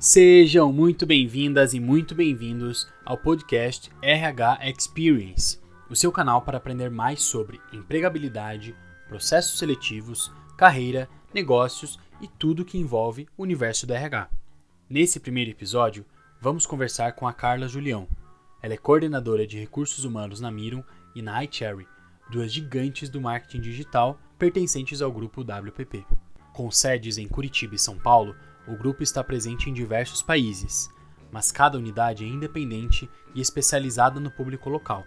Sejam muito bem-vindas e muito bem-vindos ao podcast RH Experience, o seu canal para aprender mais sobre empregabilidade, processos seletivos, carreira, negócios e tudo que envolve o universo do RH. Nesse primeiro episódio, vamos conversar com a Carla Julião. Ela é coordenadora de recursos humanos na Mirum e na iCherry, duas gigantes do marketing digital pertencentes ao grupo WPP. Com sedes em Curitiba e São Paulo, o grupo está presente em diversos países, mas cada unidade é independente e especializada no público local.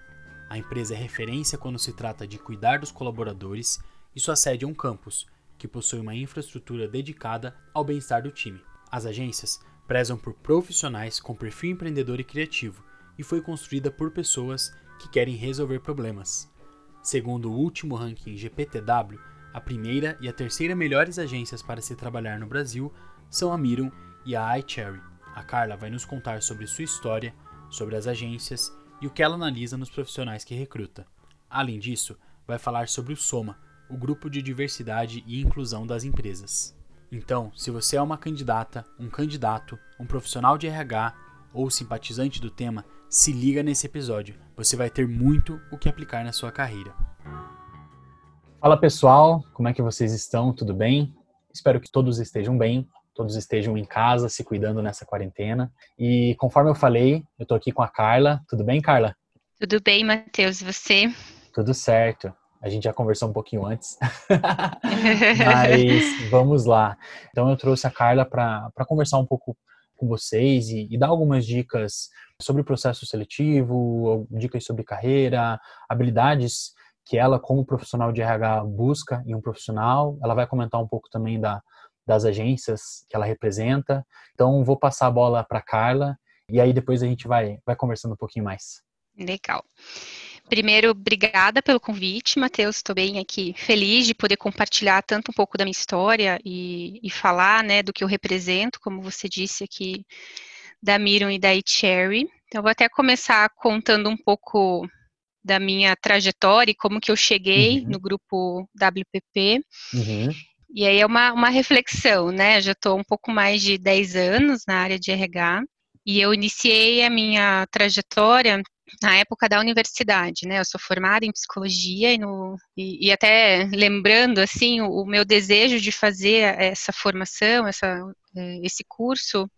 A empresa é referência quando se trata de cuidar dos colaboradores e sua sede é um campus, que possui uma infraestrutura dedicada ao bem-estar do time. As agências prezam por profissionais com perfil empreendedor e criativo e foi construída por pessoas que querem resolver problemas. Segundo o último ranking GPTW, a primeira e a terceira melhores agências para se trabalhar no Brasil são a Mirum e a iCherry. A Carla vai nos contar sobre sua história, sobre as agências e o que ela analisa nos profissionais que recruta. Além disso, vai falar sobre o Soma, o grupo de diversidade e inclusão das empresas. Então, se você é uma candidata, um candidato, um profissional de RH ou simpatizante do tema, se liga nesse episódio. Você vai ter muito o que aplicar na sua carreira. Fala pessoal, como é que vocês estão? Tudo bem? Espero que todos estejam bem todos estejam em casa, se cuidando nessa quarentena. E conforme eu falei, eu tô aqui com a Carla. Tudo bem, Carla? Tudo bem, Matheus. E você? Tudo certo. A gente já conversou um pouquinho antes. Mas vamos lá. Então eu trouxe a Carla para conversar um pouco com vocês e, e, dar algumas dicas sobre o processo seletivo, dicas sobre carreira, habilidades que ela, como profissional de RH, busca em um profissional. Ela vai comentar um pouco também da, das agências que ela representa. Então, vou passar a bola para Carla e aí depois a gente vai, vai conversando um pouquinho mais. Legal. Primeiro, obrigada pelo convite, Matheus. Estou bem aqui feliz de poder compartilhar tanto um pouco da minha história e, e falar né, do que eu represento, como você disse aqui, da Miram e da Cherry. Então, vou até começar contando um pouco da minha trajetória e como que eu cheguei uhum. no grupo WPP. Uhum. E aí é uma, uma reflexão, né? Já estou um pouco mais de 10 anos na área de RH e eu iniciei a minha trajetória na época da universidade, né? Eu sou formada em psicologia e, no, e, e até lembrando assim o, o, meu desejo de fazer essa formação, essa, eh, esse curso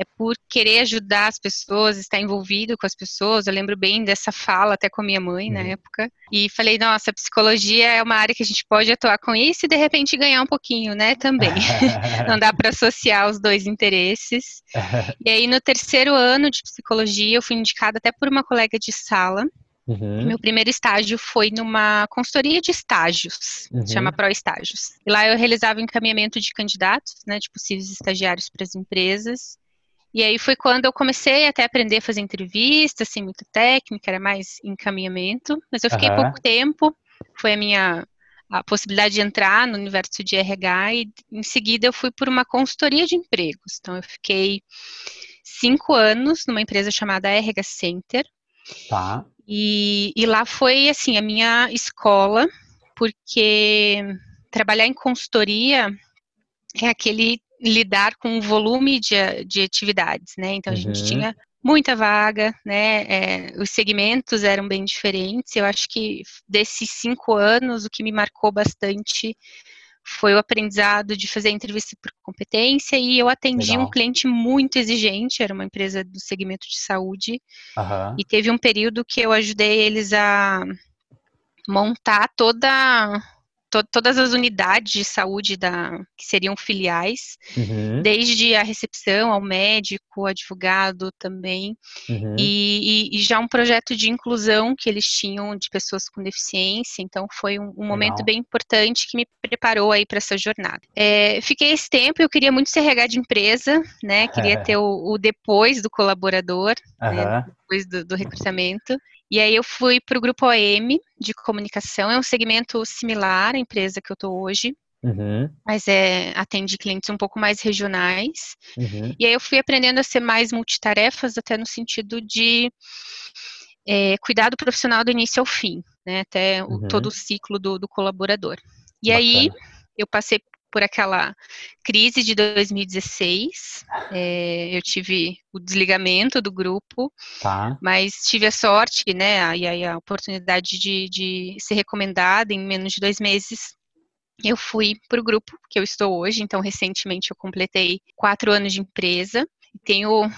é por querer ajudar as pessoas, estar envolvido com as pessoas. Eu lembro bem dessa fala até com minha mãe uhum. na época. E falei, nossa, psicologia é uma área que a gente pode atuar com isso e de repente ganhar um pouquinho, né, também. Não dá para associar os dois interesses. e aí no terceiro ano de psicologia, eu fui indicada até por uma colega de sala Uhum. Meu primeiro estágio foi numa consultoria de estágios, uhum. chama Pro Estágios. E lá eu realizava encaminhamento de candidatos, né, de possíveis estagiários para as empresas. E aí foi quando eu comecei até a aprender a fazer entrevista, assim, muito técnica, era mais encaminhamento, mas eu fiquei uhum. pouco tempo, foi a minha a possibilidade de entrar no universo de RH e em seguida eu fui por uma consultoria de empregos. Então eu fiquei cinco anos numa empresa chamada RH Center. Tá. E, e lá foi assim a minha escola, porque trabalhar em consultoria é aquele lidar com um volume de, de atividades, né? Então a uhum. gente tinha muita vaga, né? É, os segmentos eram bem diferentes. Eu acho que desses cinco anos, o que me marcou bastante foi o aprendizado de fazer entrevista por competência e eu atendi Legal. um cliente muito exigente, era uma empresa do segmento de saúde, uhum. e teve um período que eu ajudei eles a montar toda to, todas as unidades de saúde da, que seriam filiais, uhum. desde a recepção ao médico, advogado também, uhum. e, e, e, já um projeto de inclusão que eles tinham de pessoas com deficiência, então foi um, um momento bem importante que me preparou aí para essa jornada. É, fiquei esse tempo, eu queria muito ser RH de empresa, né, queria ter o, o depois do colaborador, uhum. né, depois do, do recrutamento, e aí eu fui para o grupo OM de comunicação, é um segmento similar à empresa que eu estou hoje, uhum. mas é, atende clientes um pouco mais regionais. Uhum. E aí eu fui aprendendo a ser mais multitarefas, até no sentido de é, cuidar do profissional do início ao fim, né, até o, uhum. todo o ciclo do, do colaborador. E Bacana. aí eu passei por aquela crise de 2016. É, eu tive o desligamento do grupo, tá. mas tive a sorte, né, e aí a oportunidade de, de ser recomendada em menos de dois meses. Eu fui para o grupo que eu estou hoje, então recentemente eu completei quatro anos de empresa. Tenho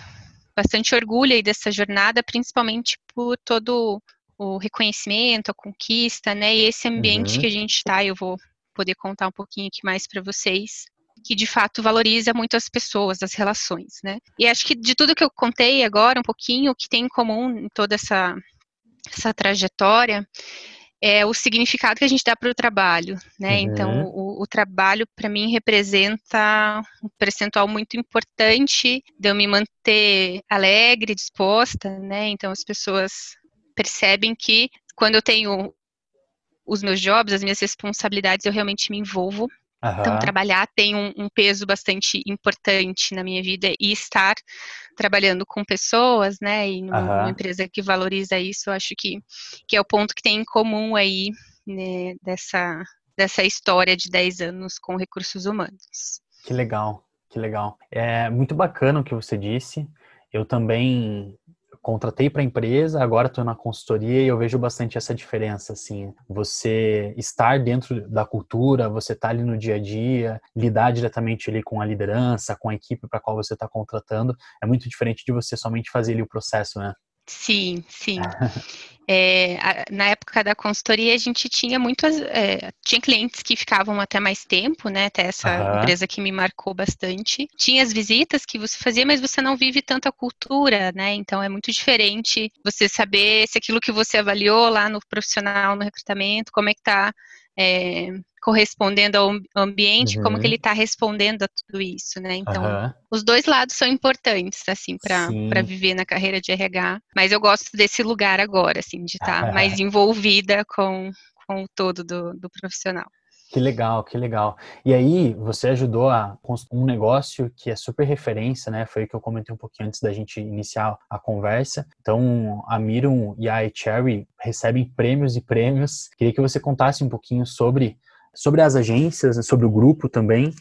bastante orgulho aí dessa jornada, principalmente por todo o reconhecimento, a conquista, né? E esse ambiente uhum. que a gente está, eu vou poder contar um pouquinho aqui mais para vocês, que de fato valoriza muito as pessoas, as relações, né? E acho que de tudo que eu contei agora, um pouquinho, o que tem em comum em toda essa, essa trajetória é o significado que a gente dá para o trabalho, né? Uhum. Então, o, o trabalho para mim representa um percentual muito importante de eu me manter alegre, disposta, né? Então, as pessoas percebem que quando eu tenho os meus jobs, as minhas responsabilidades, eu realmente me envolvo. Uhum. Então, trabalhar tem um, um, peso bastante importante na minha vida e estar trabalhando com pessoas, né, e numa, uhum. empresa que valoriza isso, eu acho que, que é o ponto que tem em comum aí, né, dessa, dessa história de 10 anos com recursos humanos. Que legal, que legal. É muito bacana o que você disse. Eu também contratei para a empresa, agora estou na consultoria e eu vejo bastante essa diferença, assim, você estar dentro da cultura, você estar tá ali no dia a dia, lidar diretamente ali com a liderança, com a equipe para qual você está contratando, é muito diferente de você somente fazer ali o processo, né? Sim, sim. É, a, na época da consultoria, a gente tinha muitas. É, tinha clientes que ficavam até mais tempo, né? Até essa uhum. empresa que me marcou bastante. Tinha as visitas que você fazia, mas você não vive tanto a cultura, né? Então é muito diferente você saber se aquilo que você avaliou lá no profissional, no recrutamento, como é que tá. É, correspondendo ao ambiente, uhum. como que uhum. ele está respondendo a tudo isso, né? Então, uhum. os dois lados são importantes, assim, para viver na carreira de RH. Mas eu gosto desse lugar agora, assim, de estar tá mais envolvida com, com o todo do, do profissional. Que legal, que legal. E aí, você ajudou a construir um negócio que é super referência, né? Foi o que eu comentei um pouquinho antes da gente iniciar a conversa. Então, a Mirum e a iCherry recebem prêmios e prêmios. Queria que você contasse um pouquinho sobre sobre as agências, né, sobre o grupo também,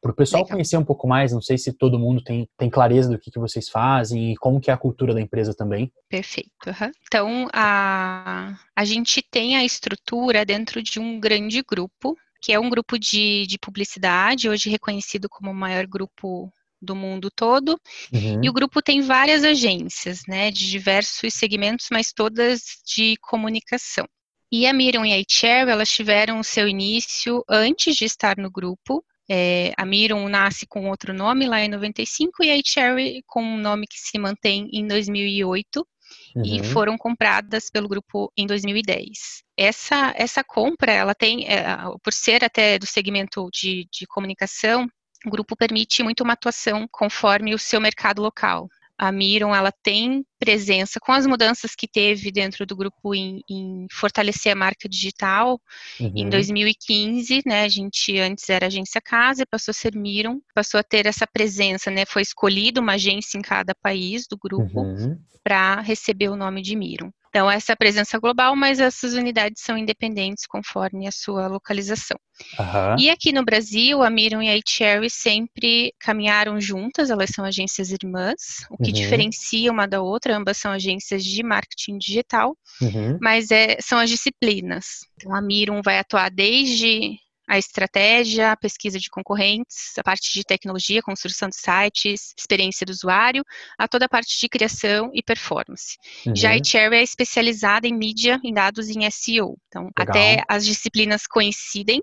para o pessoal Legal. conhecer um pouco mais, não sei se todo mundo tem, tem clareza do que, que vocês fazem e como que é a cultura da empresa também. Perfeito. Uhum. Então, a, a gente tem a estrutura dentro de um grande grupo, que é um grupo de, de publicidade, hoje reconhecido como o maior grupo do mundo todo. Uhum. E o grupo tem várias agências, né, de diversos segmentos, mas todas de comunicação. E a Miriam e a Cherry, elas tiveram o seu início antes de estar no grupo. É, a Miriam nasce com outro nome lá em 95 e a Cherry com um nome que se mantém em 2008 uhum. e foram compradas pelo grupo em 2010. Essa, essa compra, ela tem, é, por ser até do segmento de, de comunicação, o grupo permite muito uma atuação conforme o seu mercado local a Miron ela tem presença com as mudanças que teve dentro do grupo em, em fortalecer a marca digital. Uhum. Em 2015, né, a gente antes era agência casa, passou a ser Miron, passou a ter essa presença, né, foi escolhida uma agência em cada país do grupo uhum. para receber o nome de Miron. Então, essa presença global, mas essas unidades são independentes conforme a sua localização. Uhum. E aqui no Brasil, a Miram e a Cherry sempre caminharam juntas, elas são agências irmãs, o que uhum. diferencia uma da outra, ambas são agências de marketing digital, uhum. mas é, são as disciplinas. Então, a Miram vai atuar desde a estratégia, a pesquisa de concorrentes, a parte de tecnologia, construção de sites, experiência do usuário, a toda a parte de criação e performance. Uhum. Já a Cherry é especializada em mídia, em dados e em SEO. Então, Legal. até as disciplinas coincidem.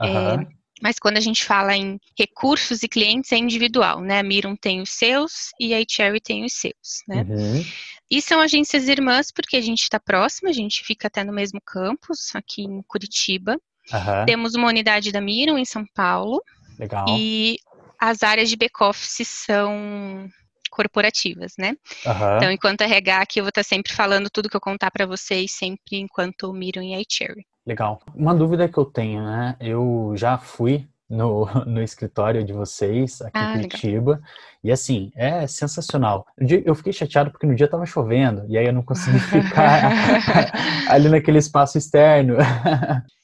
Uhum. É, mas quando a gente fala em recursos e clientes é individual, né? A Mirum tem os seus e a Cherry tem os seus, né? Uhum. E são agências irmãs porque a gente está próximo, a gente fica até no mesmo campus, aqui em Curitiba. Uhum. Temos uma unidade da Miram em São Paulo. Legal. E as áreas de back-office são corporativas, né? Uhum. Então, enquanto RH aqui, eu vou estar sempre falando tudo que eu contar para vocês, sempre enquanto Miram e iCherry. Legal. Uma dúvida que eu tenho, né? Eu já fui no, no escritório de vocês, aqui ah, em Curitiba, legal. E assim, é sensacional. Eu fiquei chateado porque no dia tava chovendo, e aí eu não consegui ficar ali naquele espaço externo.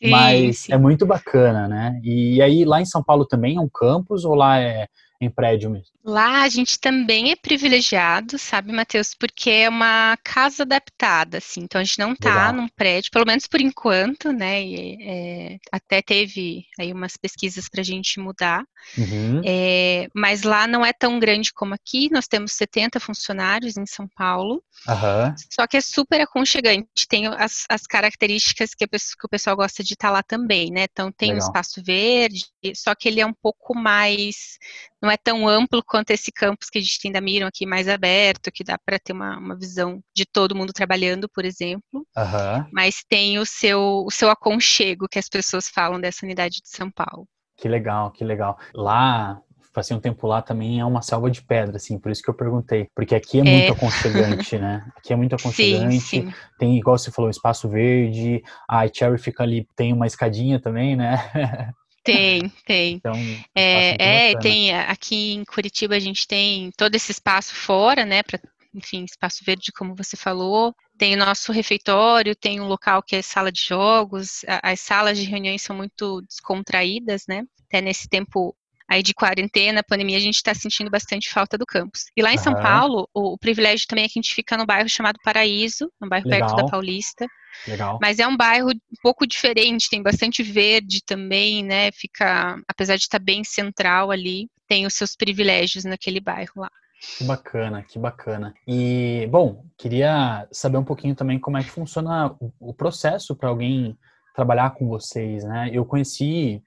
Mas sim. é muito bacana, né? E aí lá em São Paulo também é um campus ou lá é em prédio mesmo? Lá a gente também é privilegiado, sabe, Matheus, porque é uma casa adaptada, assim, então a gente não está Legal. num prédio, pelo menos por enquanto, né, e, é, até teve aí umas pesquisas para a gente mudar, uhum. é, mas lá não é tão grande como aqui, nós temos 70 funcionários em São Paulo, uhum. só que é super aconchegante, tem as, as características que, pessoa, que, o pessoal gosta de estar tá lá também, né, então tem Legal. um espaço verde, só que ele é um pouco mais, não é tão amplo quanto esse campus que a gente tem da Miram aqui mais aberto, que dá para ter uma, uma visão de todo mundo trabalhando, por exemplo. Uhum. Mas tem o seu, o seu aconchego que as pessoas falam dessa unidade de São Paulo. Que legal, que legal. Lá, passei um tempo lá também é uma selva de pedra, assim, por isso que eu perguntei. Porque aqui é muito é. aconchegante, né? Aqui é muito aconchegante. Sim, sim. Tem, igual você falou, espaço verde. A Cherry fica ali, tem uma escadinha também, né? Tem, tem. Então, é, é tem aqui em Curitiba a gente tem todo esse espaço fora, né, para enfim, espaço verde, como você falou. Tem o nosso refeitório, tem um local que é sala de jogos. As salas de reuniões são muito descontraídas, né? Até nesse tempo aí de quarentena, pandemia, a gente está sentindo bastante falta do campus. E lá em. São Paulo, o, o, privilégio também é que a gente fica no bairro chamado Paraíso, no bairro Legal. perto da Paulista. Legal. Mas é um bairro um pouco diferente, tem bastante verde também, né? Fica, apesar de estar bem central ali, tem os seus privilégios naquele bairro lá. Que bacana, que bacana. E, bom, queria saber um pouquinho também como é que funciona o processo para alguém trabalhar com vocês, né? Eu conheci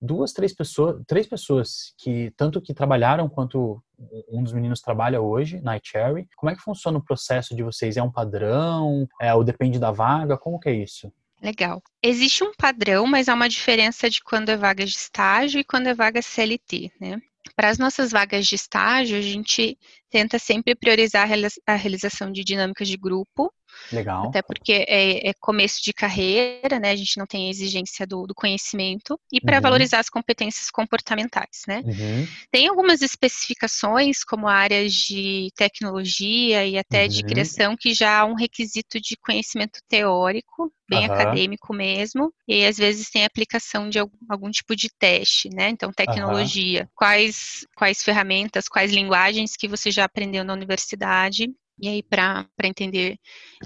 duas, três pessoas, três pessoas que tanto que trabalharam quanto um dos meninos trabalha hoje na Cherry. Como é que funciona o processo de vocês? É um padrão? É, ou depende da vaga? Como que é isso? Legal. Existe um padrão, mas há uma diferença de quando é vaga de estágio e quando é vaga CLT, né? Para as nossas vagas de estágio, a gente tenta sempre priorizar a realização de dinâmicas de grupo. Legal. Até porque é, é começo de carreira, né? A gente não tem a exigência do, do conhecimento. E para uhum. valorizar as competências comportamentais, né? Uhum. Tem algumas especificações, como áreas de tecnologia e até uhum. de criação, que já há um requisito de conhecimento teórico, bem acadêmico mesmo. E às vezes tem aplicação de algum, algum tipo de teste, né? Então, tecnologia. Quais, quais ferramentas, quais linguagens que você já já aprendeu na universidade, e aí para entender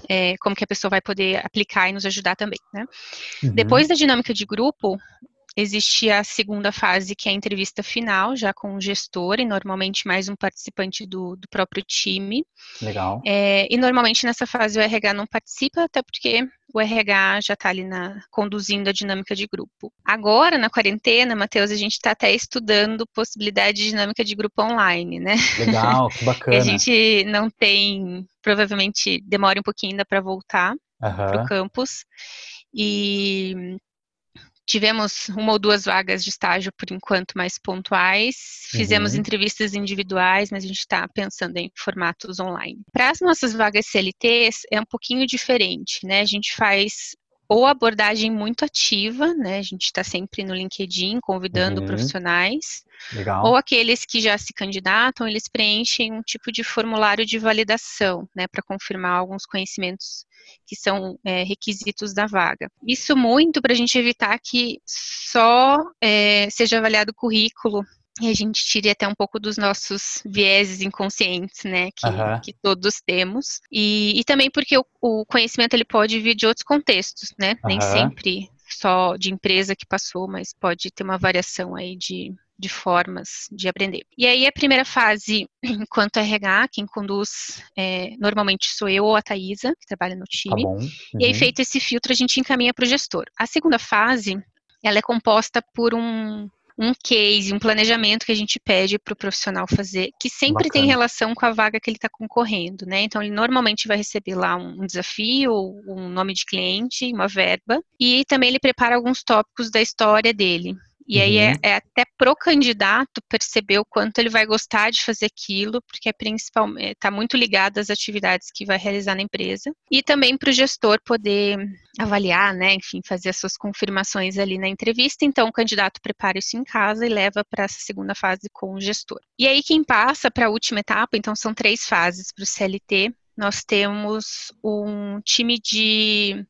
é, como que a pessoa vai poder aplicar e nos ajudar também, né? Uhum. Depois da dinâmica de grupo, existe a segunda fase, que é a entrevista final, já com o gestor, e normalmente mais um participante do, do próprio time. Legal. É, e normalmente nessa fase o RH não participa, até porque o RH já está ali na, conduzindo a dinâmica de grupo. Agora, na quarentena, Matheus, a gente está até estudando possibilidade de dinâmica de grupo online, né? Legal, que bacana. a gente não tem, provavelmente demora um pouquinho ainda para voltar uhum. para o campus. E Tivemos uma ou duas vagas de estágio, por enquanto, mais pontuais. Fizemos uhum. entrevistas individuais, mas a gente está pensando em formatos online. Para as nossas vagas CLTs, é um pouquinho diferente, né? A gente faz ou abordagem muito ativa, né? A gente está sempre no LinkedIn convidando uhum. profissionais. Legal. Ou aqueles que já se candidatam, eles preenchem um tipo de formulário de validação, né? Para confirmar alguns conhecimentos que são é, requisitos da vaga. Isso muito para a gente evitar que só é, seja avaliado o currículo e a gente tire até um pouco dos nossos vieses inconscientes, né, que, uhum. que todos temos. E, e também porque o, o, conhecimento ele pode vir de outros contextos, né, uhum. nem sempre só de empresa que passou, mas pode ter uma variação aí de, de formas de aprender. E aí a primeira fase, enquanto RH, quem conduz é, normalmente sou eu ou a Thaisa, que trabalha no time. Tá uhum. E aí uhum. feito esse filtro, a gente encaminha para o gestor. A segunda fase, ela é composta por um, um case, um planejamento que a gente pede para o profissional fazer, que sempre Bacana. tem relação com a vaga que ele está concorrendo, né? Então, ele normalmente vai receber lá um desafio, um nome de cliente, uma verba, e também ele prepara alguns tópicos da história dele. E uhum. aí é, é, até pro candidato perceber o quanto ele vai gostar de fazer aquilo, porque é principalmente está muito ligado às atividades que vai realizar na empresa. E também para o gestor poder avaliar, né, enfim, fazer as suas confirmações ali na entrevista. Então, o candidato prepara isso em casa e leva para essa segunda fase com o gestor. E aí, quem passa para a última etapa, então são três fases para o CLT, nós temos um time de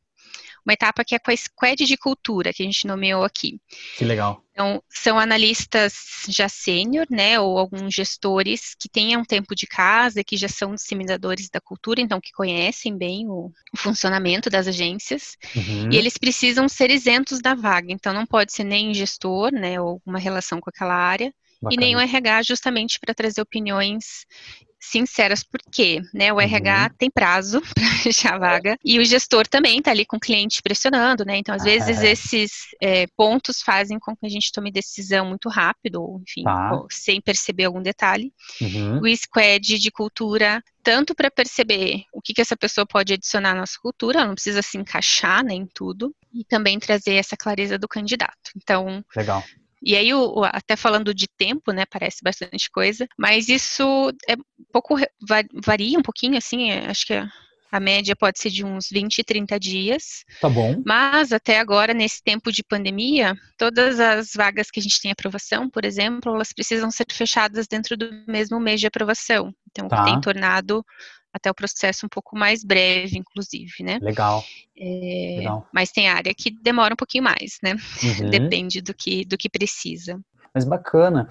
uma etapa que é com a Squad de Cultura, que a gente nomeou aqui. Que legal. Então, são analistas já sênior, né, ou alguns gestores que tenham tempo de casa, que já são disseminadores da cultura, então que conhecem bem o, o funcionamento das agências, uhum. e eles precisam ser isentos da vaga, então não pode ser nem gestor, né, ou uma relação com aquela área, Bacana. e nem o RH justamente para trazer opiniões sinceras, porque né, o RH uhum. tem prazo para fechar a vaga e o gestor também está ali com o cliente pressionando, né? Então, às vezes, é. esses é, pontos fazem com que a gente tome decisão muito rápido, ou, enfim, tá. ou, sem perceber algum detalhe. Uhum. O squad de cultura, tanto para perceber o que, que essa pessoa pode adicionar à nossa cultura, ela não precisa se encaixar né, em tudo, e também trazer essa clareza do candidato. Então, Legal. E aí, o, até falando de tempo, né, parece bastante coisa, mas isso é um pouco, varia um pouquinho, assim, é, acho que a, a média pode ser de uns 20, 30 dias. Tá bom. Mas até agora, nesse tempo de pandemia, todas as vagas que a gente tem aprovação, por exemplo, elas precisam ser fechadas dentro do mesmo mês de aprovação. Então, tá. tem tornado até o processo um pouco mais breve, inclusive, né? Legal. É, Legal. Mas tem área que demora um pouquinho mais, né? Uhum. Depende do que, do que precisa. Mas bacana.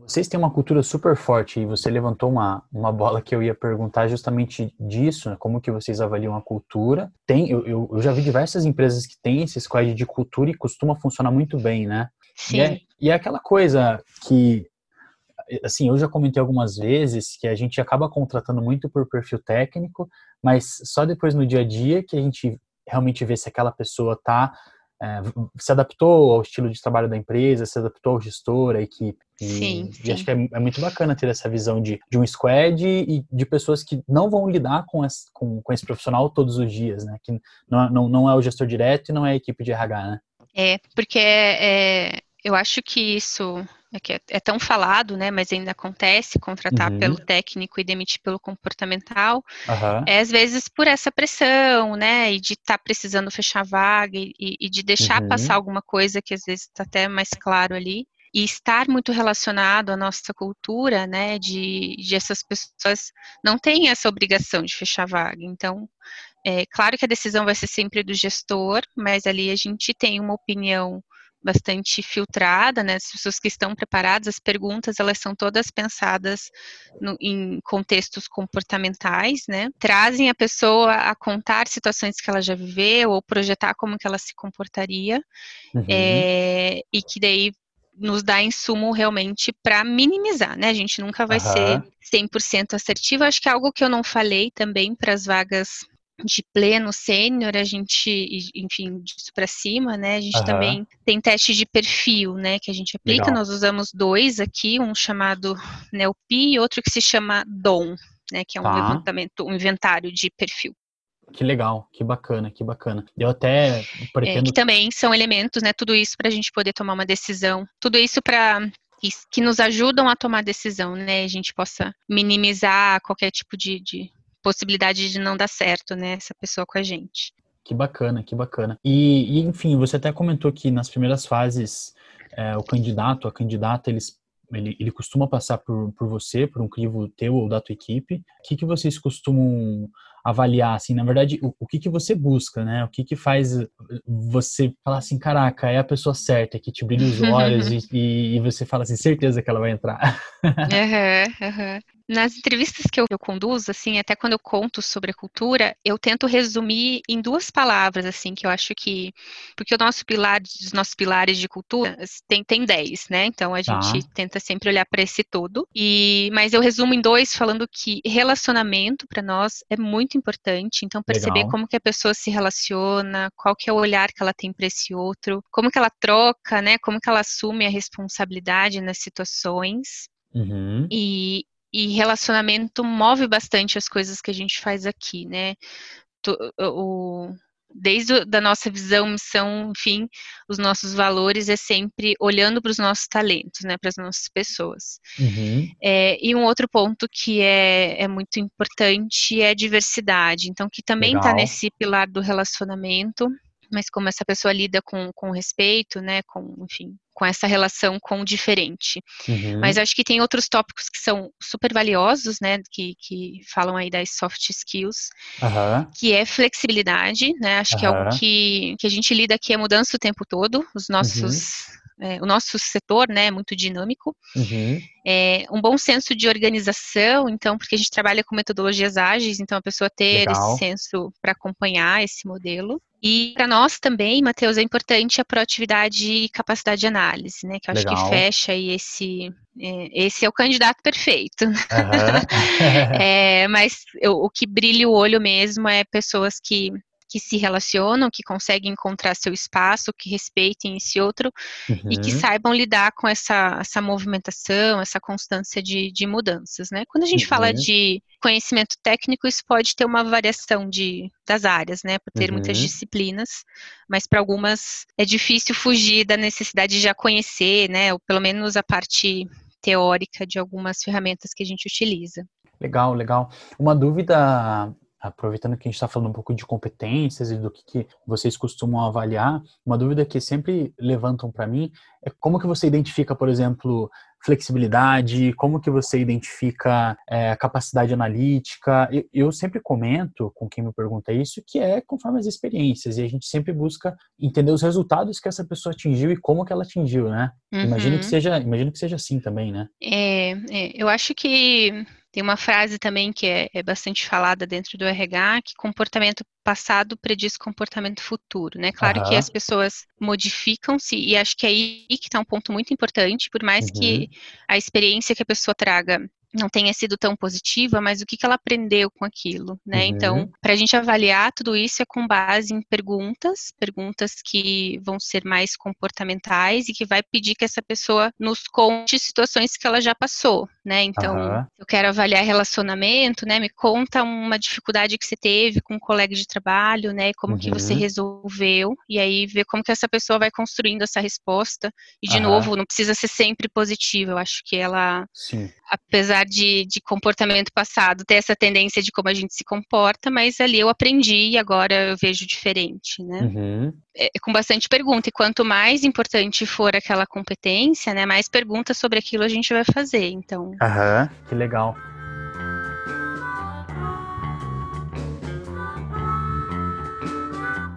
Vocês têm uma cultura super forte e você levantou uma, uma bola que eu ia perguntar justamente disso, né? como que vocês avaliam a cultura. Tem, eu, eu, eu já vi diversas empresas que têm esse squad de cultura e costuma funcionar muito bem, né? Sim. E é, e é aquela coisa que assim, eu já comentei algumas vezes que a gente acaba contratando muito por perfil técnico, mas só depois no dia a dia que a gente realmente vê se aquela pessoa tá é, se adaptou ao estilo de trabalho da empresa, se adaptou ao gestor, à equipe. E, sim, e acho que é, é, muito bacana ter essa visão de, de um squad e de pessoas que não vão lidar com esse, com, com esse profissional todos os dias, né? Que não, não, não é o gestor direto e não é a equipe de RH, né? É, porque é, eu acho que isso é que é, é, tão falado, né, mas ainda acontece, contratar uhum. pelo técnico e demitir pelo comportamental, uhum. é às vezes por essa pressão, né, e de estar tá precisando fechar vaga e, e de deixar uhum. passar alguma coisa que às vezes está até mais claro ali, e estar muito relacionado à nossa cultura, né, de, de essas pessoas não têm essa obrigação de fechar vaga, então, é claro que a decisão vai ser sempre do gestor, mas ali a gente tem uma opinião bastante filtrada, né? As pessoas que estão preparadas, as perguntas elas são todas pensadas no, em contextos comportamentais, né? Trazem a pessoa a contar situações que ela já viveu ou projetar como que ela se comportaria uhum. é, e que daí nos dá insumo realmente para minimizar, né? A gente nunca vai uhum. ser 100% assertivo. Acho que é algo que eu não falei também para as vagas de pleno sênior, a gente, enfim, disso para cima, né? A gente uhum. também tem teste de perfil, né? Que a gente aplica. Legal. Nós usamos dois aqui, um chamado NELPI e outro que se chama DOM, né? Que é um tá. levantamento, um inventário de perfil. Que legal, que bacana, que bacana. Eu até pretendo. É, que também são elementos, né? Tudo isso para a gente poder tomar uma decisão. Tudo isso para que nos ajudam a tomar decisão, né? A gente possa minimizar qualquer tipo de, de possibilidade de não dar certo, né, essa pessoa com a gente. Que bacana, que bacana. E, e enfim, você até comentou que nas primeiras fases é, o candidato, a candidata, eles ele, ele costuma passar por, por você, por um crivo teu ou da tua equipe. O que, que vocês costumam avaliar, assim, na verdade, o, o que que você busca, né? O que que faz você falar assim, caraca, é a pessoa certa, que te brilha os olhos e, e, você fala assim, certeza que ela vai entrar. uhum, uhum. Nas entrevistas que eu, eu, conduzo, assim, até quando eu conto sobre a cultura, eu tento resumir em duas palavras, assim, que eu acho que. Porque o nosso pilar, os nossos pilares de cultura tem, tem dez, né? Então a tá. gente tenta sempre olhar para esse todo. E, mas eu resumo em dois, falando que relacionamento para nós é muito importante. Então, perceber Legal. como que a pessoa se relaciona, qual que é o olhar que ela tem para esse outro, como que ela troca, né? Como que ela assume a responsabilidade nas situações. Uhum. E, e relacionamento move bastante as coisas que a gente faz aqui, né? O, desde da nossa visão, missão, enfim, os nossos valores é sempre olhando para os nossos talentos, né, para as nossas pessoas. Uhum. É, e um outro ponto que é, é muito importante é a diversidade, então que também está nesse pilar do relacionamento, mas como essa pessoa lida com, com respeito, né, com, enfim, com essa relação com o diferente. Uhum. Mas acho que tem outros tópicos que são super valiosos, né, que, que falam aí das soft skills, uhum. que é flexibilidade, né, acho uhum. que é algo que, que a gente lida aqui é mudança o tempo todo, os nossos uhum é, o nosso setor né, é muito dinâmico. Uhum. É, um bom senso de organização, então, porque a gente trabalha com metodologias ágeis, então a pessoa ter Legal. esse senso para acompanhar esse modelo. E para nós também, Matheus, é importante a proatividade e capacidade de análise, né? Que eu Legal. acho que fecha aí esse. É, esse é o candidato perfeito. Uhum. é, mas eu, o que brilha o olho mesmo é pessoas que que se relacionam, que conseguem encontrar seu espaço, que respeitem esse outro uhum. e que uhum. saibam lidar com essa, essa movimentação, essa constância de, de mudanças, né? Quando a gente uhum. fala de conhecimento técnico, isso pode ter uma variação de, das áreas, né? Por ter uhum. muitas disciplinas, mas para algumas é difícil fugir da necessidade de já conhecer, né? Ou pelo menos a parte teórica de algumas ferramentas que a gente utiliza. Legal, legal. Uma dúvida aproveitando que a gente está falando um pouco de competências e do que, que, vocês costumam avaliar, uma dúvida que sempre levantam para mim é como que você identifica, por exemplo, flexibilidade, como que você identifica é, capacidade analítica. Eu, eu, sempre comento com quem me pergunta isso que é conforme as experiências e a gente sempre busca entender os resultados que essa pessoa atingiu e como que ela atingiu, né? Uhum. Imagino que seja, imagino que seja assim também, né? É, é eu acho que tem uma frase também que é, é, bastante falada dentro do RH, que comportamento passado prediz comportamento futuro, né? Claro uhum. que as pessoas modificam-se e acho que é aí que está um ponto muito importante, por mais uhum. que a experiência que a pessoa traga não tenha sido tão positiva, mas o que, que ela aprendeu com aquilo, né? Então, uhum. Então, para a gente avaliar tudo isso é com base em perguntas, perguntas que vão ser mais comportamentais e que vai pedir que essa pessoa nos conte situações que ela já passou, né? Então, uhum. eu quero avaliar relacionamento, né? Me conta uma dificuldade que você teve com um colega de trabalho, né? Como uhum. que você uhum. resolveu e aí ver como que essa pessoa vai construindo essa resposta. E de novo, não precisa ser sempre positiva. Eu acho que ela, Sim. apesar de, de comportamento passado ter essa tendência de como a gente se comporta, mas ali eu aprendi e agora eu vejo diferente, né? Uhum. É, com bastante pergunta, e quanto mais importante for aquela competência, né, mais perguntas sobre aquilo a gente vai fazer, então... Aham, que legal.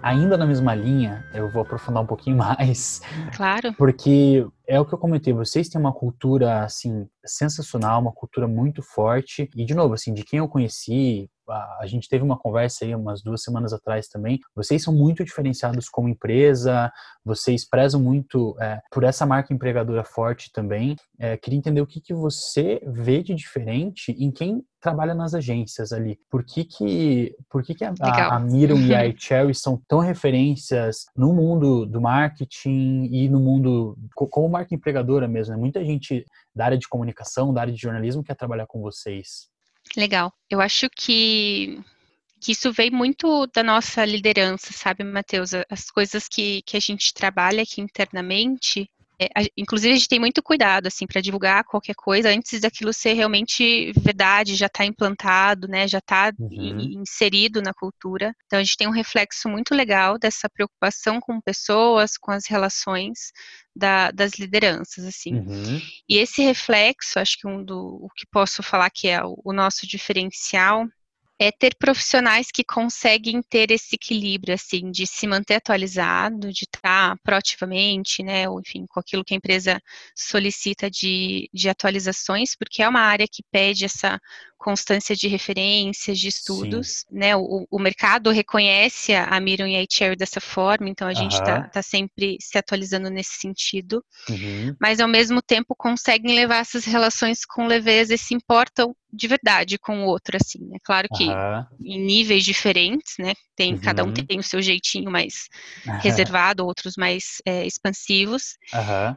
Ainda na mesma linha, eu vou aprofundar um pouquinho mais. Claro. Porque é o que eu comentei, vocês têm uma cultura, assim, sensacional, uma cultura muito forte. E, de novo, assim, de quem eu conheci, a, gente teve uma conversa aí umas duas semanas atrás também. Vocês são muito diferenciados como empresa, vocês prezam muito é, por essa marca empregadora forte também. É, queria entender o que, que você vê de diferente em quem trabalha nas agências ali. Por que que, por que, que a, a, a Miriam e a Cherry são tão referências no mundo do marketing e no mundo como marca empregadora mesmo? Né? Muita gente da área de comunicação, da área de jornalismo quer trabalhar com vocês. Legal. Eu acho que, que isso vem muito da nossa liderança, sabe, Matheus? As coisas que, que a gente trabalha aqui internamente, é, a, inclusive, a gente tem muito cuidado, assim, para divulgar qualquer coisa antes daquilo ser realmente verdade, já está implantado, né, já está uhum. inserido na cultura. Então, a gente tem um reflexo muito legal dessa preocupação com pessoas, com as relações da, das lideranças, assim. Uhum. E esse reflexo, acho que um do o que posso falar que é o, o nosso diferencial é ter profissionais que conseguem ter esse equilíbrio, assim, de se manter atualizado, de estar proativamente, né, ou enfim, com aquilo que a empresa solicita de, de atualizações, porque é uma área que pede essa constância de referências, de estudos, Sim. né? O, o, mercado reconhece a Miriam e a Cherry dessa forma, então a gente está tá sempre se atualizando nesse sentido, uhum. mas ao mesmo tempo conseguem levar essas relações com leveza e se importam de verdade com o outro, assim, né? Claro que uhum. em níveis diferentes, né? Tem, uhum. Cada um tem o seu jeitinho mais reservado, outros mais é, expansivos.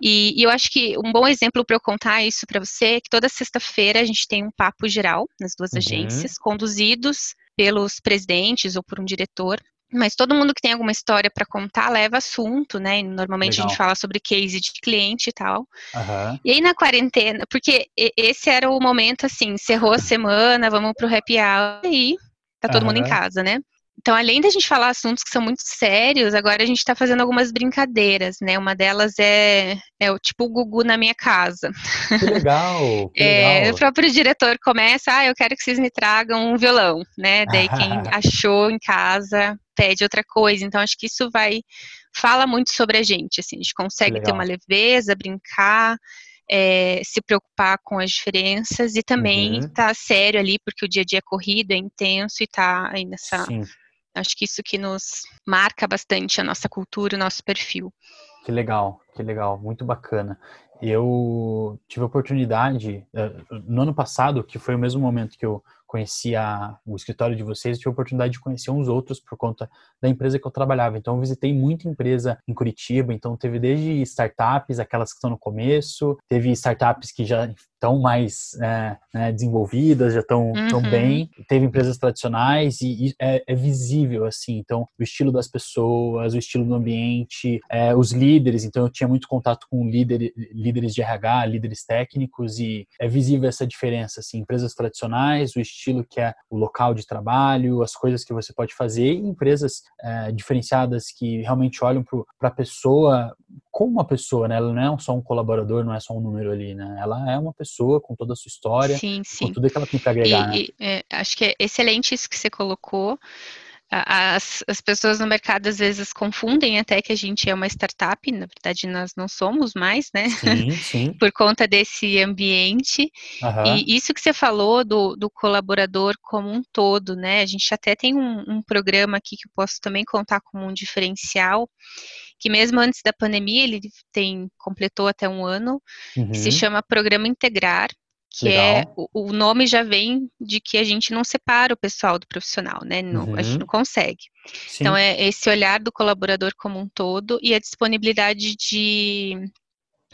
E, e eu acho que um bom exemplo para eu contar isso para você é que toda sexta-feira a gente tem um papo geral nas duas uhum. agências, conduzidos pelos presidentes ou por um diretor mas todo mundo que tem alguma história para contar leva assunto, né? Normalmente Legal. a gente fala sobre case de cliente e tal. Uhum. E aí na quarentena, porque esse era o momento assim, encerrou a semana, vamos pro happy hour e tá todo uhum. mundo em casa, né? Então, além da gente falar assuntos que são muito sérios, agora a gente está fazendo algumas brincadeiras, né? Uma delas é, é o tipo o Gugu na minha casa. Que legal! Que é, legal. O próprio diretor começa, ah, eu quero que vocês me tragam um violão, né? Daí quem achou em casa pede outra coisa. Então, acho que isso vai fala muito sobre a gente. Assim, a gente consegue ter uma leveza, brincar. É, se preocupar com as diferenças e também estar uhum. tá sério ali, porque o dia a dia é corrido, é intenso e tá aí nessa, Sim. Acho que isso que nos marca bastante a nossa cultura, o nosso perfil. Que legal, que legal, muito bacana. Eu tive a oportunidade, eh, no ano passado, que foi o mesmo momento que eu conheci a, o escritório de vocês, tive a oportunidade de conhecer uns outros por conta da empresa que eu trabalhava. Então, eu visitei muita empresa em Curitiba. Então, teve desde startups, aquelas que estão no começo, teve startups que já estão mais é, né, desenvolvidas, já estão uhum. tão bem. Teve empresas tradicionais e, e é, é, visível, assim. Então, o estilo das pessoas, o estilo do ambiente, é, os líderes. Então, eu tinha muito contato com líder, líderes de RH, líderes técnicos e é visível essa diferença, assim. Empresas tradicionais, o estilo que é o local de trabalho, as coisas que você pode fazer e empresas é, diferenciadas que realmente olham para a pessoa como uma pessoa, né? Ela não é só um colaborador, não é só um número ali, né? Ela é uma pessoa com toda a sua história, sim, sim. com tudo que ela tem para agregar. E, né? e, é, acho que é excelente isso que você colocou. As, as pessoas no mercado às vezes confundem até que a gente é uma startup, na verdade nós não somos mais, né? Sim, sim. Por conta desse ambiente. Uhum. E isso que você falou do, do, colaborador como um todo, né? A gente até tem um, um programa aqui que eu posso também contar como um diferencial, que mesmo antes da pandemia, ele tem completou até um ano, uhum. que se uhum. chama Programa Integrar, que é, Legal. é o, o, nome já vem de que a gente não separa o pessoal do profissional, né? Não, uhum. A gente uhum. não consegue. Sim. Então é esse olhar do colaborador como um todo e a disponibilidade de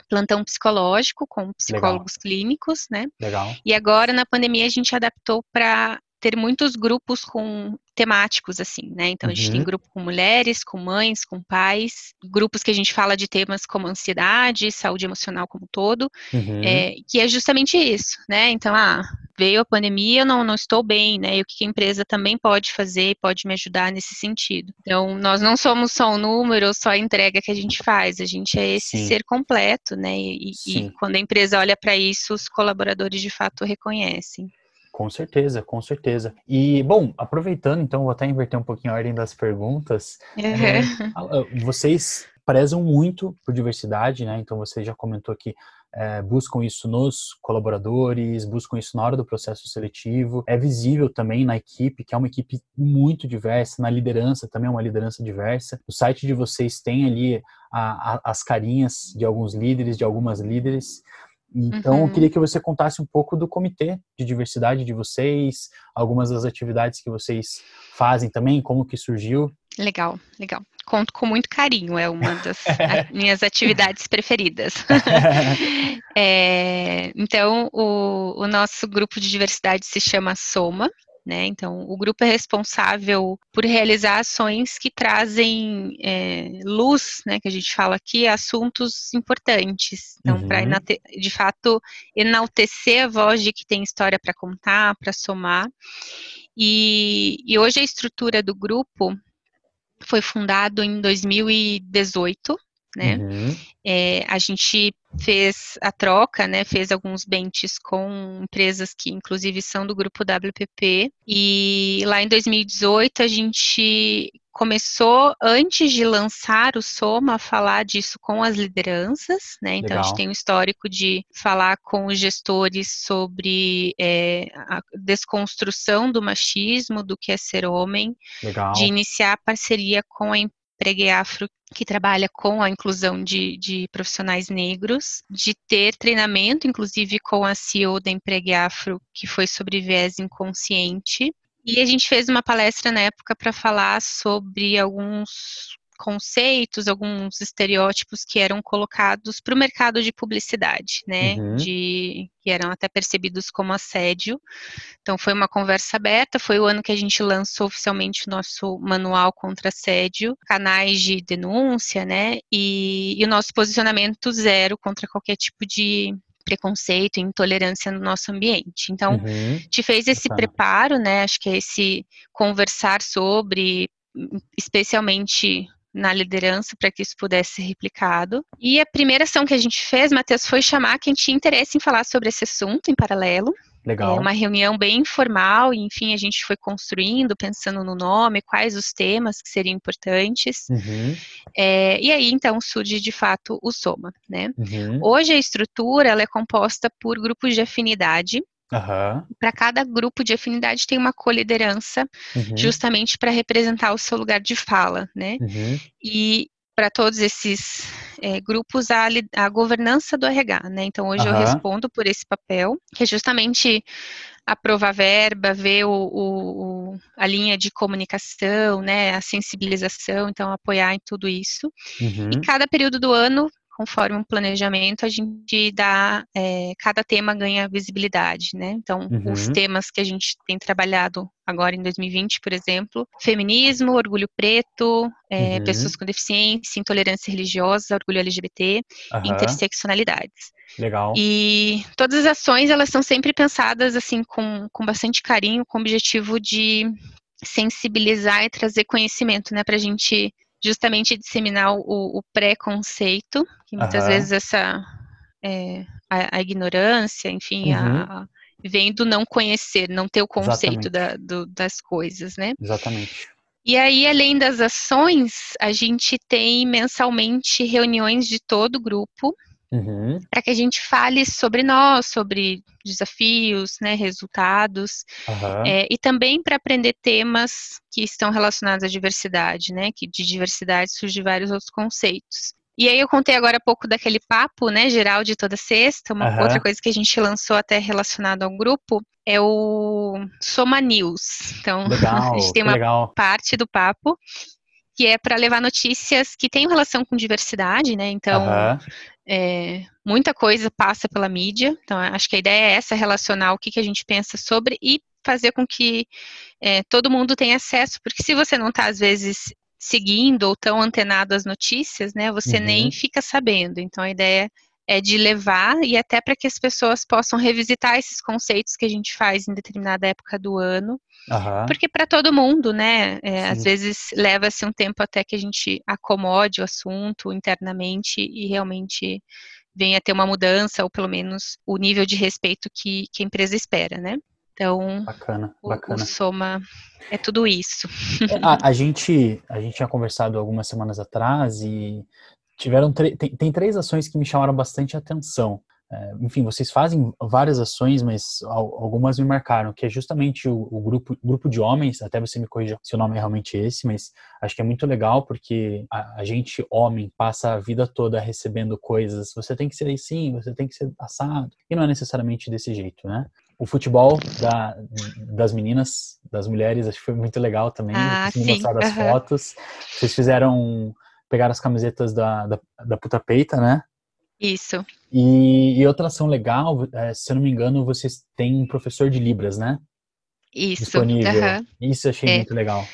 plantão psicológico com psicólogos Legal. clínicos, né? Legal. E agora na pandemia a gente adaptou para ter muitos grupos com temáticos, assim, né? Então, a gente tem uhum. grupo com mulheres, com mães, com pais, grupos que a gente fala de temas como ansiedade, saúde emocional como um todo, uhum. é, que é justamente isso, né? Então, ah, veio a pandemia, eu não, não estou bem, né? E o que a empresa também pode fazer, pode me ajudar nesse sentido. Então, nós não somos só um número, só a entrega que a gente faz, a gente é esse Sim. ser completo, né? E, e quando a empresa olha para isso, os colaboradores de fato reconhecem. Com certeza, com certeza. E, bom, aproveitando, então, vou até inverter um pouquinho a ordem das perguntas. Uhum. É, vocês prezam muito por diversidade, né? Então, você já comentou que é, buscam isso nos colaboradores, buscam isso na hora do processo seletivo. É visível também na equipe, que é uma equipe muito diversa, na liderança também é uma liderança diversa. O site de vocês tem ali a, a, as carinhas de alguns líderes, de algumas líderes. Então, uhum. eu queria que você contasse um pouco do comitê de diversidade de vocês, algumas das atividades que vocês fazem também, como que surgiu. Legal, legal. Conto com muito carinho, é uma das minhas atividades preferidas. é, então, o, o nosso grupo de diversidade se chama Soma, né? Então, o grupo é responsável por realizar ações que trazem é, luz, né, que a gente fala aqui, assuntos importantes. Então, uhum. para de fato enaltecer a voz de que tem história para contar, para somar. E, e hoje a estrutura do grupo foi fundado em 2018, né? Uhum. É, a gente fez a troca, né? Fez alguns benches com empresas que, inclusive, são do grupo WPP. E lá em 2018 a gente começou antes de lançar o Soma a falar disso com as lideranças, né? Então Legal. a gente tem um histórico de falar com os gestores sobre é, a desconstrução do machismo, do que é ser homem, Legal. de iniciar parceria com a Pregue Afro, que trabalha com a inclusão de, de, profissionais negros, de ter treinamento, inclusive com a CEO da Empregue Afro, que foi sobre viés inconsciente. E a gente fez uma palestra na época para falar sobre alguns conceitos, alguns estereótipos que eram colocados para o mercado de publicidade, né? Uhum. De que eram até percebidos como assédio. Então foi uma conversa aberta, foi o ano que a gente lançou oficialmente o nosso manual contra assédio, canais de denúncia, né? E, e o nosso posicionamento zero contra qualquer tipo de preconceito e intolerância no nosso ambiente. Então, uhum. te fez esse preparo, né? Acho que é esse conversar sobre, especialmente na liderança para que isso pudesse ser replicado. E a primeira ação que a gente fez, Matheus, foi chamar quem tinha interesse em falar sobre esse assunto em paralelo. Legal. É uma reunião bem informal, e, enfim, a gente foi construindo, pensando no nome, quais os temas que seriam importantes. Uhum. É, e aí, então, surge de fato o Soma, né? Uhum. Hoje a estrutura ela é composta por grupos de afinidade, Uhum. Para cada grupo de afinidade tem uma coliderança, uhum. justamente para representar o seu lugar de fala, né? Uhum. E para todos esses é, grupos a, a, governança do RH, né? Então hoje eu respondo por esse papel, que é justamente aprovar verba, ver o, o, a linha de comunicação, né? A sensibilização, então apoiar em tudo isso. Uhum. E cada período do ano conforme um planejamento, a gente dá, é, cada tema ganha visibilidade, né? Então, uhum. os temas que a gente tem trabalhado agora em 2020, por exemplo, feminismo, orgulho preto, é, uhum. pessoas com deficiência, intolerância religiosa, orgulho LGBT, uhum. interseccionalidades. Legal. E todas as ações, elas são sempre pensadas, assim, com, com bastante carinho, com o objetivo de sensibilizar e trazer conhecimento, né, para a gente justamente disseminar o, o preconceito, que muitas uhum. vezes essa é, a, a, ignorância, enfim, uhum. a, a, vem do não conhecer, não ter o conceito da, do, das coisas, né? Exatamente. E aí, além das ações, a gente tem mensalmente reuniões de todo o grupo, Uhum. para que a gente fale sobre nós, sobre desafios, né, resultados, uhum. é, e também para aprender temas que estão relacionados à diversidade, né, que de diversidade surgem vários outros conceitos. E aí eu contei agora há pouco daquele papo, né, geral de toda sexta, uma uhum. outra coisa que a gente lançou até relacionado ao grupo é o Soma News. Então, legal, a gente tem uma legal. parte do papo que é para levar notícias que têm relação com diversidade, né? Então, uhum. é, muita coisa passa pela mídia. Então, acho que a ideia é essa, relacionar o que, que a gente pensa sobre e fazer com que é, todo mundo tenha acesso, porque se você não está, às vezes, seguindo ou tão antenado às notícias, né, você uhum. nem fica sabendo. Então, a ideia é de levar e até para que as pessoas possam revisitar esses conceitos que a gente faz em determinada época do ano Uhum. Porque para todo mundo, né? É, às vezes leva-se um tempo até que a gente acomode o assunto internamente e realmente venha ter uma mudança, ou pelo menos o nível de respeito que, que a empresa espera, né? Então, bacana, o, bacana. o Soma é tudo isso. É, a, a, gente, a gente tinha conversado algumas semanas atrás e tiveram tem, tem três ações que me chamaram bastante atenção. É, enfim, vocês fazem várias ações, mas algumas me marcaram, que é justamente o, o grupo, grupo de homens, até você me corrija se o nome é realmente esse, mas acho que é muito legal porque a, a, gente, homem, passa a vida toda recebendo coisas, você tem que ser assim, você tem que ser assado, e não é necessariamente desse jeito, né? O futebol da, das meninas, das mulheres, acho que foi muito legal também, ah, me mostraram as fotos, vocês fizeram, pegaram as camisetas da, da, da Puta Peita, né? Isso. E, e, outra ação legal, é, se eu não me engano, vocês têm um professor de Libras, né? Isso. Disponível. Uhum. Isso eu achei é. muito legal.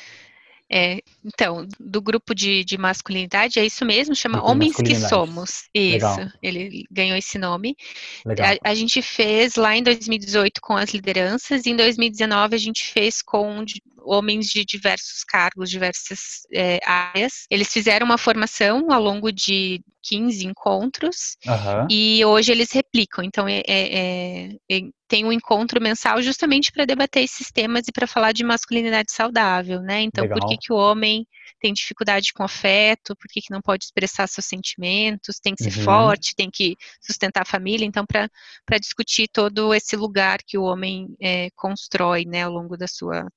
É, então, do grupo de, de masculinidade, é isso mesmo, chama grupo Homens que Somos. Isso, legal. ele ganhou esse nome. A, a, gente fez lá em 2018 com as lideranças, e em 2019 a gente fez com homens de diversos cargos, diversas é, áreas. Eles fizeram uma formação ao longo de 15 encontros uhum. e hoje eles replicam. Então, é, é, é tem um encontro mensal justamente para debater esses temas e para falar de masculinidade saudável, né? Então, Legal. por que, que o homem tem dificuldade com afeto, por que, que não pode expressar seus sentimentos, tem que ser uhum. forte, tem que sustentar a família. Então, para discutir todo esse lugar que o homem é, constrói né, ao longo da sua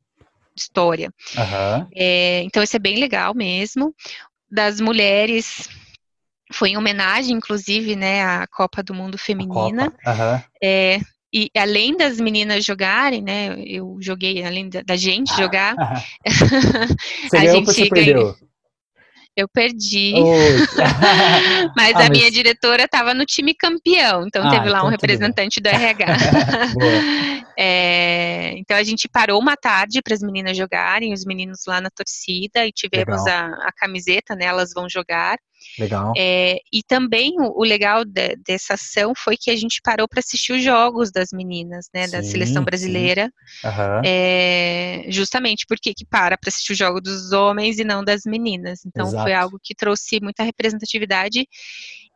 história. Uhum. É, então, isso é bem legal mesmo. Das mulheres, foi em homenagem, inclusive, né, à Copa do Mundo Feminina. Uhum. É, e além das meninas jogarem, né, eu joguei, além da, da gente jogar, você a gente ganhou. Eu perdi. Mas ah, a mas... minha diretora estava no time campeão, então ah, teve lá então um representante do RH. é, então a gente parou uma tarde para as meninas jogarem, os meninos lá na torcida, e tivemos a, a, camiseta, né? Elas vão jogar. Legal. É, e também o, o legal de, dessa ação foi que a gente parou para assistir os jogos das meninas, né, sim, da seleção brasileira. Uhum. É, justamente porque que para para assistir o jogo dos homens e não das meninas. Então Exato. foi algo que trouxe muita representatividade.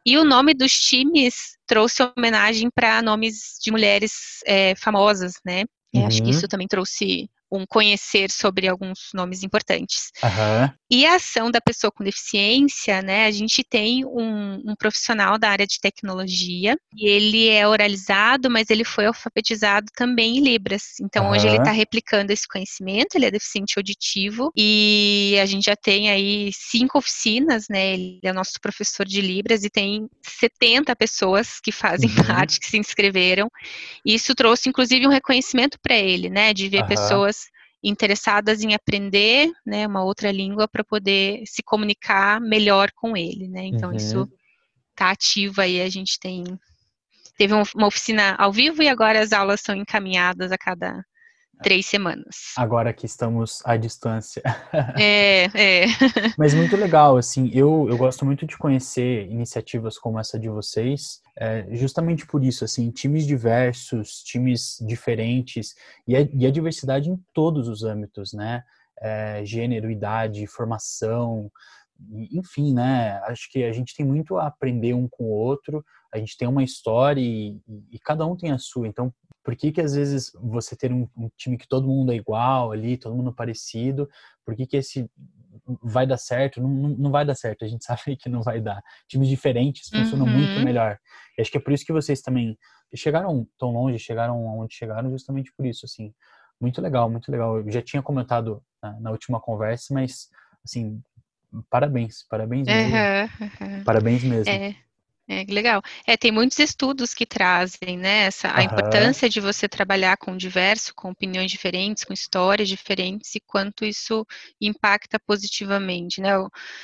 E o nome dos times trouxe homenagem para nomes de mulheres é, famosas, né? Uhum. Acho que uhum. isso também trouxe um conhecer sobre alguns nomes importantes. Uhum. E a ação da pessoa com deficiência, né? A gente tem um, um, profissional da área de tecnologia e ele é oralizado, mas ele foi alfabetizado também em Libras. Então uhum. hoje ele está replicando esse conhecimento, ele é deficiente auditivo e a gente já tem aí cinco oficinas, né? Ele é nosso professor de Libras e tem 70 pessoas que fazem uhum. parte, que se inscreveram. E isso trouxe inclusive um reconhecimento para ele, né? De ver pessoas interessadas em aprender né, uma outra língua para poder se comunicar melhor com ele, né? Então uhum. isso está ativo aí, a gente tem teve uma oficina ao vivo e agora as aulas são encaminhadas a cada três semanas. Agora que estamos à distância. É, é. Mas muito legal, assim, eu, eu gosto muito de conhecer iniciativas como essa de vocês, é, justamente por isso, assim, times diversos, times diferentes, e a, e a diversidade em todos os âmbitos, né? É, gênero, idade, formação, enfim, né? Acho que a gente tem muito a aprender um com o outro, a gente tem uma história e, e, cada um tem a sua. Então, por que que às vezes você ter um, um, time que todo mundo é igual ali, todo mundo parecido, por que que esse vai dar certo? Não, não vai dar certo, a gente sabe que não vai dar. Times diferentes funcionam uhum. muito melhor. E acho que é por isso que vocês também chegaram tão longe, chegaram aonde chegaram, justamente por isso, assim. Muito legal, muito legal. Eu já tinha comentado na, na última conversa, mas, assim, parabéns, parabéns mesmo. Uhum, uhum. Parabéns mesmo. É. É, legal. É, tem muitos estudos que trazem, né, essa, a uhum. importância de você trabalhar com diverso, com opiniões diferentes, com histórias diferentes e quanto isso impacta positivamente, né?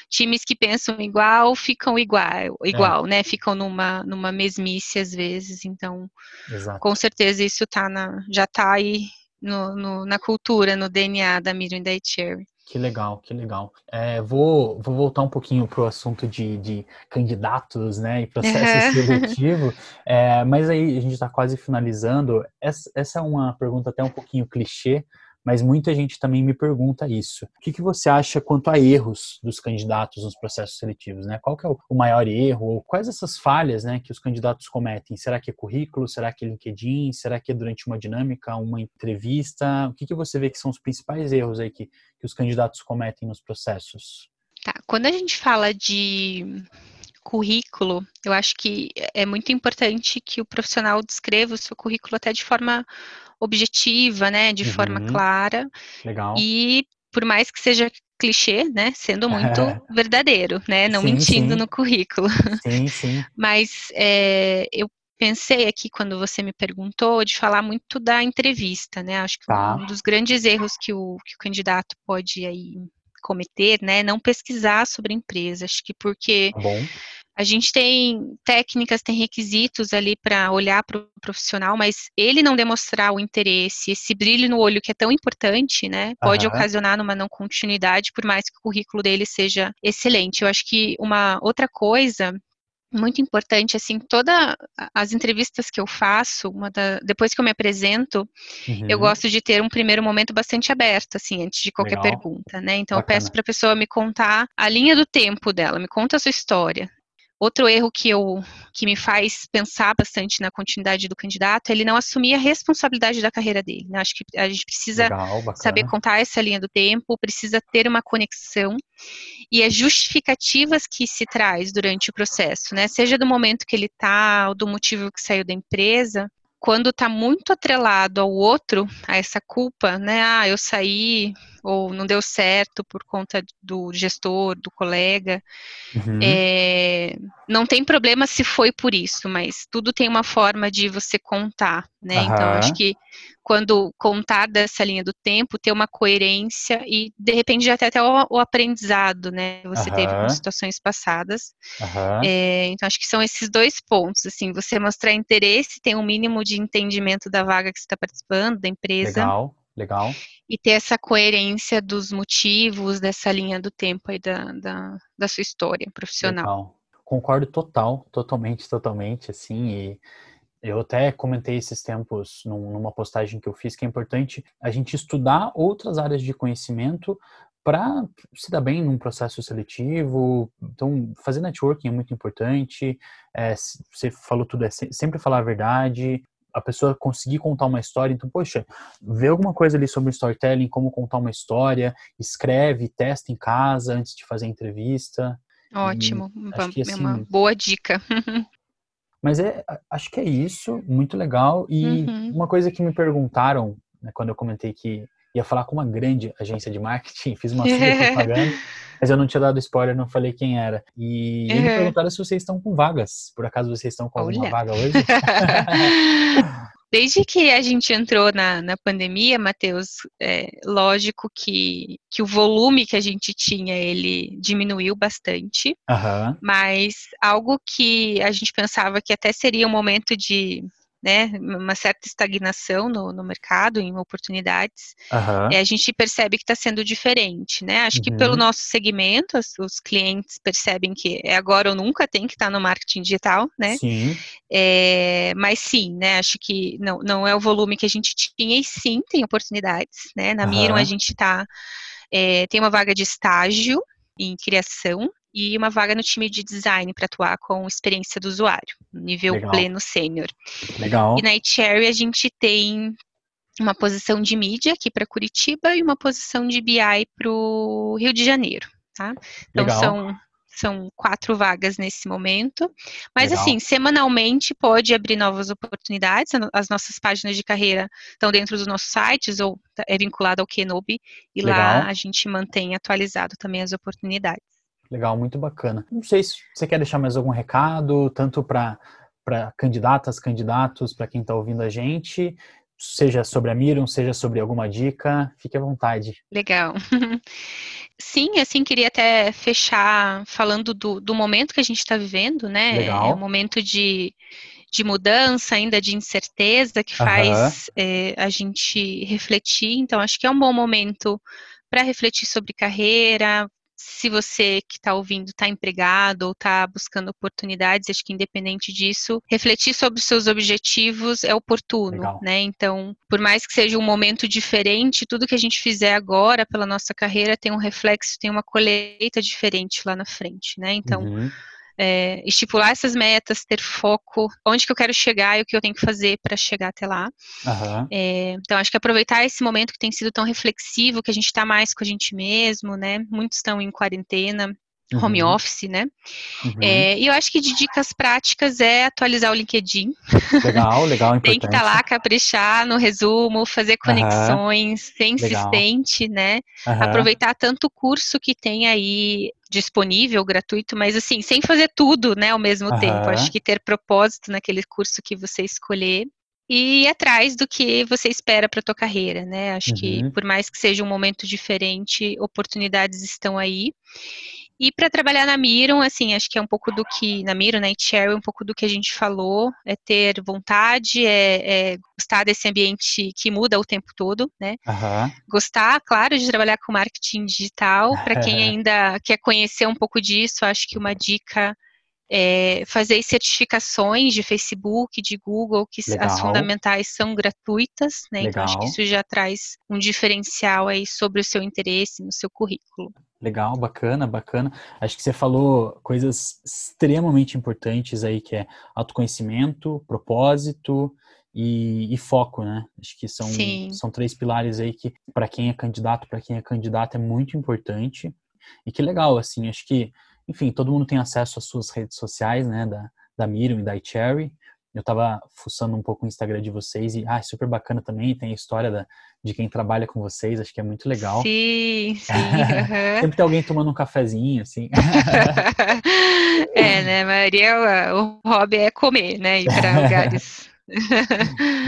Times que pensam igual ficam igual, igual, é. né? Ficam numa, numa mesmice às vezes, então, Exato. com certeza isso tá na, já está aí no, no, na cultura, no DNA da Miriam da Cherry. Que legal, que legal. É, vou, vou voltar um pouquinho para o assunto de, de, candidatos né, e processo seletivo, é, mas aí a gente está quase finalizando. Essa, essa é uma pergunta até um pouquinho clichê, mas muita gente também me pergunta isso. O que, que você acha quanto a erros dos candidatos nos processos seletivos? Né? Qual que é o maior erro? Ou quais essas falhas né, que os candidatos cometem? Será que é currículo? Será que é LinkedIn? Será que é durante uma dinâmica, uma entrevista? O que, que você vê que são os principais erros aí que, que os candidatos cometem nos processos? Tá. Quando a gente fala de currículo, eu acho que é muito importante que o profissional descreva o seu currículo até de forma objetiva, né, de uhum. forma clara. Legal. E por mais que seja clichê, né, sendo muito verdadeiro, né, não sim, mentindo sim. no currículo. Sim, sim. Mas é, eu pensei aqui quando você me perguntou de falar muito da entrevista, né? Acho que tá. um dos grandes erros que o, que o candidato pode aí cometer, né, não pesquisar sobre a empresa. Acho que porque tá a gente tem técnicas, tem requisitos ali para olhar para o profissional, mas ele não demonstrar o interesse, esse brilho no olho que é tão importante, né, pode uhum. ocasionar numa não continuidade, por mais que o currículo dele seja excelente. Eu acho que uma outra coisa muito importante, assim, todas as entrevistas que eu faço, da, depois que eu me apresento, uhum. eu gosto de ter um primeiro momento bastante aberto, assim, antes de qualquer Legal. pergunta, né? Então, Bacana. eu peço para a pessoa me contar a linha do tempo dela, me conta a sua história, Outro erro que, eu, que me faz pensar bastante na continuidade do candidato é ele não assumir a responsabilidade da carreira dele. Né? Acho que a gente precisa Legal, saber contar essa linha do tempo, precisa ter uma conexão e as justificativas que se traz durante o processo, né? seja do momento que ele está ou do motivo que saiu da empresa, quando está muito atrelado ao outro, a essa culpa, né? Ah, eu saí ou não deu certo por conta do gestor, do colega. Uhum. É, não tem problema se foi por isso, mas tudo tem uma forma de você contar, né? Então, acho que quando contar dessa linha do tempo, ter uma coerência e, de repente, ter até o, o aprendizado, né? que Você teve com situações passadas. É, então, acho que são esses dois pontos, assim, você mostrar interesse, ter um mínimo de entendimento da vaga que você está participando, da empresa, Legal, legal. e ter essa coerência dos motivos dessa linha do tempo aí da, da, da sua história profissional. Legal. Concordo total, totalmente, totalmente, assim, e eu até comentei esses tempos num- numa postagem que eu fiz que é importante a gente estudar outras áreas de conhecimento para se dar bem num processo seletivo. Então, fazer networking é muito importante. É, você falou tudo, é se- sempre falar a verdade. A pessoa conseguir contar uma história. Então, poxa, vê alguma coisa ali sobre storytelling, como contar uma história, escreve, testa em casa antes de fazer a entrevista. Ótimo, que, é uma assim, boa dica. Mas é, acho que é isso, muito legal. E Uhum. uma coisa que me perguntaram, né, quando eu comentei que ia falar com uma grande agência de marketing, fiz uma propaganda, mas eu não tinha dado spoiler, não falei quem era. E eles me Uhum. perguntaram se vocês estão com vagas. Por acaso vocês estão com alguma Olha. vaga hoje? Desde que a gente entrou na, na pandemia, Matheus, é lógico que, que o volume que a gente tinha, ele diminuiu bastante, Aham, mas algo que a gente pensava que até seria um momento de, né, uma certa estagnação no, no mercado, em oportunidades, aham, é, a gente percebe que está sendo diferente, né? Acho que pelo Uhum. nosso segmento, as- os clientes percebem que é agora ou nunca tem que estar no marketing digital, né? sim, É, mas sim, né? Acho que não, não é o volume que a gente tinha, e sim tem oportunidades, né? Na Miron a gente tá, é, tem uma vaga de estágio em criação e uma vaga no time de design para atuar com experiência do usuário, nível Legal. pleno sênior. legal, E na Cherry a gente tem uma posição de mídia aqui para Curitiba e uma posição de BI para o Rio de Janeiro, tá? Então legal, são são quatro vagas nesse momento, mas Legal. assim semanalmente pode abrir novas oportunidades. As nossas páginas de carreira estão dentro dos nossos sites ou tá- é vinculado ao Kenobi e Legal. lá a gente mantém atualizado também as oportunidades. legal, muito bacana. Não sei se você quer deixar mais algum recado, tanto para para candidatas, candidatos, para quem está ouvindo a gente, seja sobre a Mirum, seja sobre alguma dica, fique à vontade. Legal. Sim, assim, queria até fechar falando do, do momento que a gente está vivendo, né? Legal. É um momento de, de mudança, ainda de incerteza, que faz é, a gente refletir. Então, acho que é um bom momento para refletir sobre carreira. Se você que está ouvindo está empregado ou está buscando oportunidades, acho que independente disso, refletir sobre os seus objetivos é oportuno, Legal. né? Então, por mais que seja um momento diferente, tudo que a gente fizer agora pela nossa carreira tem um reflexo, tem uma colheita diferente lá na frente, né? Então, Uhum. É, estipular essas metas, ter foco, onde que eu quero chegar e o que eu tenho que fazer para chegar até lá. Aham. É, então, acho que aproveitar esse momento que tem sido tão reflexivo, que a gente está mais com a gente mesmo, né? Muitos estão em quarentena, home Uhum. office, né? Uhum. É, e eu acho que de dicas práticas é atualizar o LinkedIn. Legal, legal, Tem que importante. estar lá, caprichar no resumo, fazer conexões, ser Legal. insistente, né? Aham. Aproveitar tanto o curso que tem aí disponível, gratuito, mas assim, sem fazer tudo, né, ao mesmo Aham. tempo. Acho que ter propósito naquele curso que você escolher e ir atrás do que você espera para tua carreira, né? Acho que Uhum. por mais que seja um momento diferente, oportunidades estão aí. E para trabalhar na Miron, assim, acho que é um pouco do que, na Miron, na Cherry, um pouco do que a gente falou, é ter vontade, é, é gostar desse ambiente que muda o tempo todo, né? Aham. Gostar, claro, de trabalhar com marketing digital. Para quem ainda quer conhecer um pouco disso, acho que uma dica é fazer certificações de Facebook, de Google, que Legal. as fundamentais são gratuitas, né? Então acho que Legal. isso já traz um diferencial aí sobre o seu interesse no seu currículo. Legal, bacana, bacana. Acho que você falou coisas extremamente importantes aí, que é autoconhecimento, propósito e, e foco, né? Acho que são, Sim. são três pilares aí que, para quem é candidato, para quem é candidata, é muito importante. E que legal, assim, acho que, enfim, todo mundo tem acesso às suas redes sociais, né, da, da Miriam e da iCherry. Eu estava fuçando um pouco o Instagram de vocês e, ah, é super bacana também, tem a história da, de quem trabalha com vocês, acho que é muito legal. Sim, sim. Sempre tem alguém tomando um cafezinho, assim. é, né, Maria, o hobby é comer, né, ir para lugares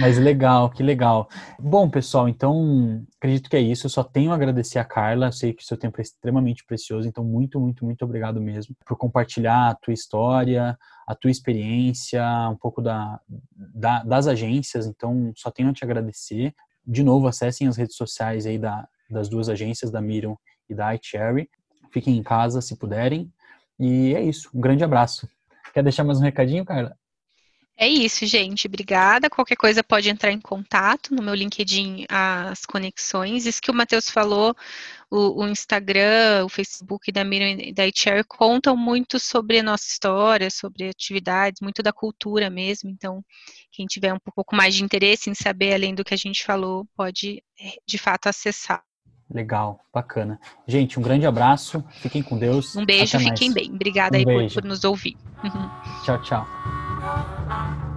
Mas legal, que legal. Bom, pessoal, então acredito que é isso. Eu só tenho a agradecer a Carla. Eu sei que o seu tempo é extremamente precioso, então muito, muito, muito obrigado mesmo por compartilhar a tua história, a tua experiência, um pouco da, da das agências. Então, só tenho a te agradecer. De novo, acessem as redes sociais aí da, das duas agências, da Miriam e da iCherry. Fiquem em casa se puderem. E é isso. Um grande abraço. Quer deixar mais um recadinho, Carla? É isso, gente. Obrigada. Qualquer coisa pode entrar em contato no meu LinkedIn, as conexões. Isso que o Matheus falou, o, o, Instagram, o Facebook da Miriam e da iChare contam muito sobre a nossa história, sobre atividades, muito da cultura mesmo. Então, quem tiver um pouco mais de interesse em saber além do que a gente falou, pode é, de fato acessar. Legal, bacana. Gente, um grande abraço. Fiquem com Deus. Um beijo, fiquem bem. Obrigada um aí por, por, nos ouvir. Tchau, tchau. You.